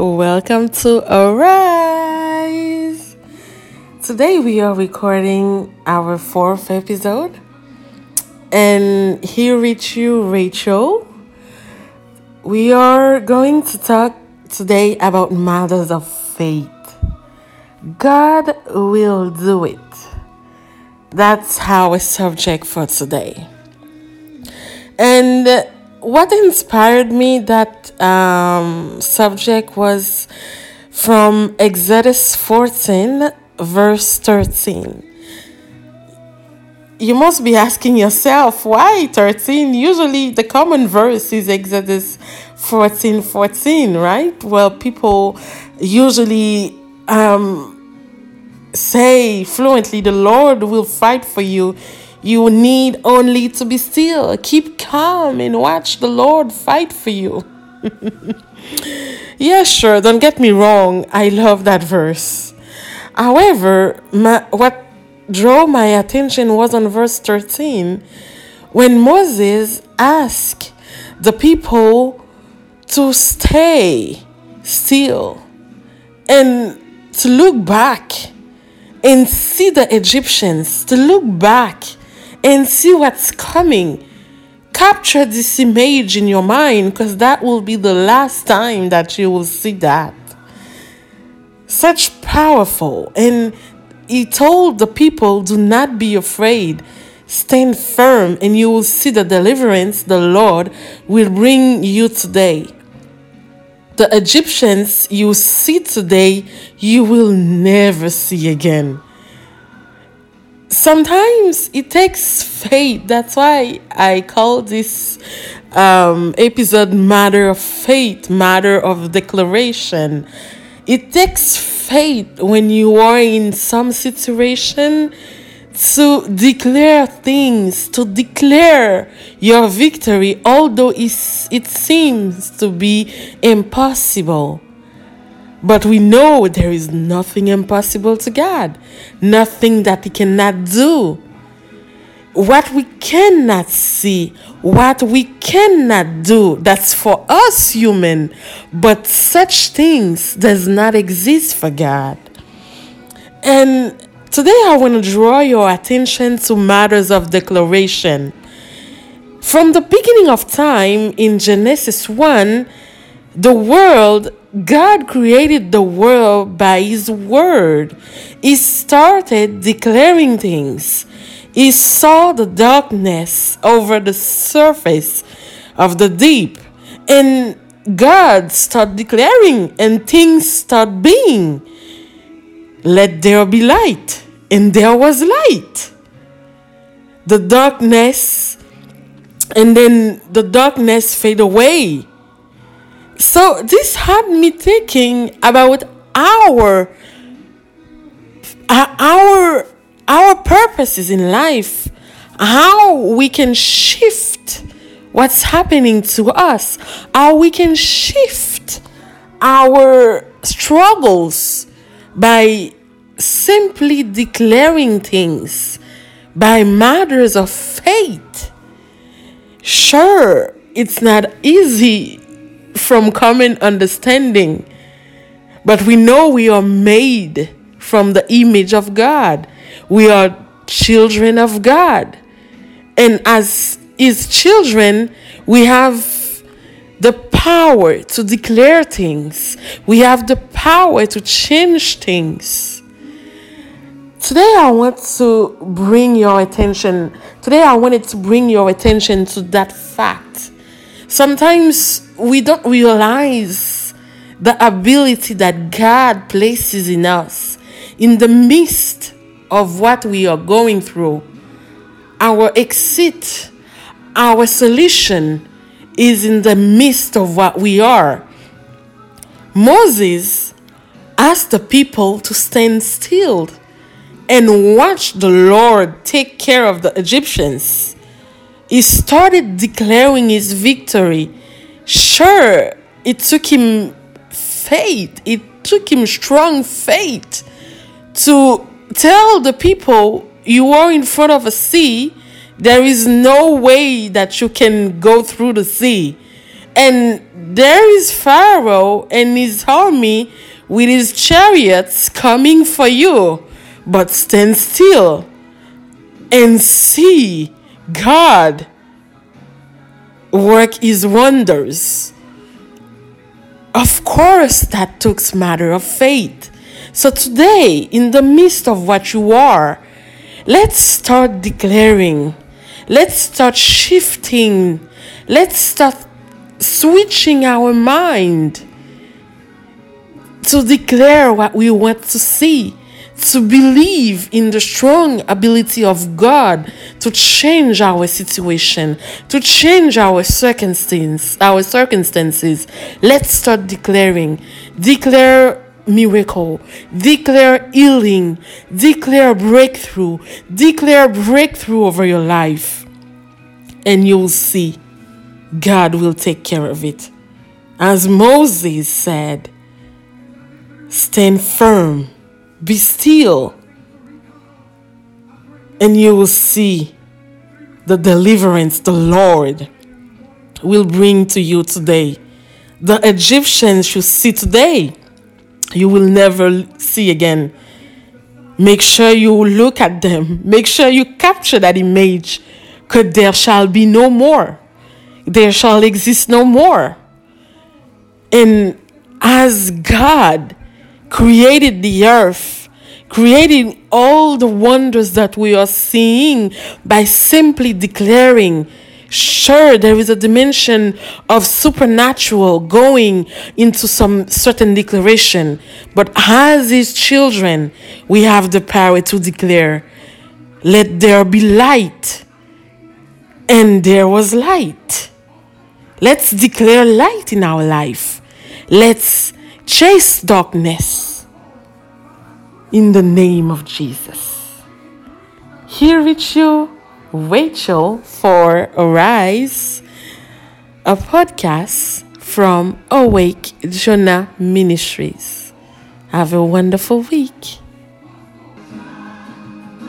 Welcome to Arise. Today we are recording our fourth episode. And here with you, Rachel. We are going to talk today about matters of faith. God will do it. That's our subject for today. And what inspired me that um, subject was from Exodus 14, verse 13. You must be asking yourself, why 13? Usually the common verse is Exodus 14 14, right? Well, people usually um, say fluently, The Lord will fight for you. You need only to be still. Keep calm and watch the Lord fight for you. yeah, sure, don't get me wrong. I love that verse. However, my, what drew my attention was on verse 13 when Moses asked the people to stay still and to look back and see the Egyptians, to look back and see what's coming. Capture this image in your mind because that will be the last time that you will see that. Such powerful. And he told the people, Do not be afraid. Stand firm, and you will see the deliverance the Lord will bring you today. The Egyptians you see today, you will never see again. Sometimes it takes faith. That's why I call this um, episode Matter of Faith, Matter of Declaration. It takes faith when you are in some situation to declare things, to declare your victory, although it seems to be impossible. But we know there is nothing impossible to God, nothing that He cannot do. What we cannot see, what we cannot do, that's for us human, but such things does not exist for God. And today I want to draw your attention to matters of declaration. From the beginning of time in Genesis 1, the world God created the world by His word. He started declaring things. He saw the darkness over the surface of the deep. And God started declaring, and things start being. Let there be light. And there was light. The darkness, and then the darkness fade away so this had me thinking about our uh, our our purposes in life, how we can shift what's happening to us, how we can shift our struggles by simply declaring things by matters of faith. Sure, it's not easy from common understanding. But we know we are made from the image of God. We are children of God. And as His children, we have the power to declare things, we have the power to change things. Today, I want to bring your attention, today, I wanted to bring your attention to that fact Sometimes we don't realize the ability that God places in us in the midst of what we are going through. Our exit, our solution is in the midst of what we are. Moses asked the people to stand still and watch the Lord take care of the Egyptians he started declaring his victory. Sure, it took him faith, it took him strong faith to tell the people you are in front of a sea, there is no way that you can go through the sea. And there is Pharaoh and his army with his chariots coming for you. But stand still and see God work his wonders. Of course, that took matter of faith. So today, in the midst of what you are, let's start declaring. Let's start shifting. Let's start switching our mind to declare what we want to see, to believe in the strong ability of God to change our situation, to change our circumstance, our circumstances. Let's start declaring. Declare miracle, declare healing, declare breakthrough, declare breakthrough over your life. And you'll see God will take care of it. As Moses said, stand firm, be still, and you will see the deliverance the Lord will bring to you today. The Egyptians you see today, you will never see again. Make sure you look at them, make sure you capture that image, because there shall be no more there shall exist no more. And as God created the earth, creating all the wonders that we are seeing by simply declaring, sure, there is a dimension of supernatural going into some certain declaration. But as His children, we have the power to declare, let there be light. And there was light. Let's declare light in our life. Let's chase darkness in the name of Jesus. Here with you, Rachel for Arise, a podcast from Awake Jonah Ministries. Have a wonderful week.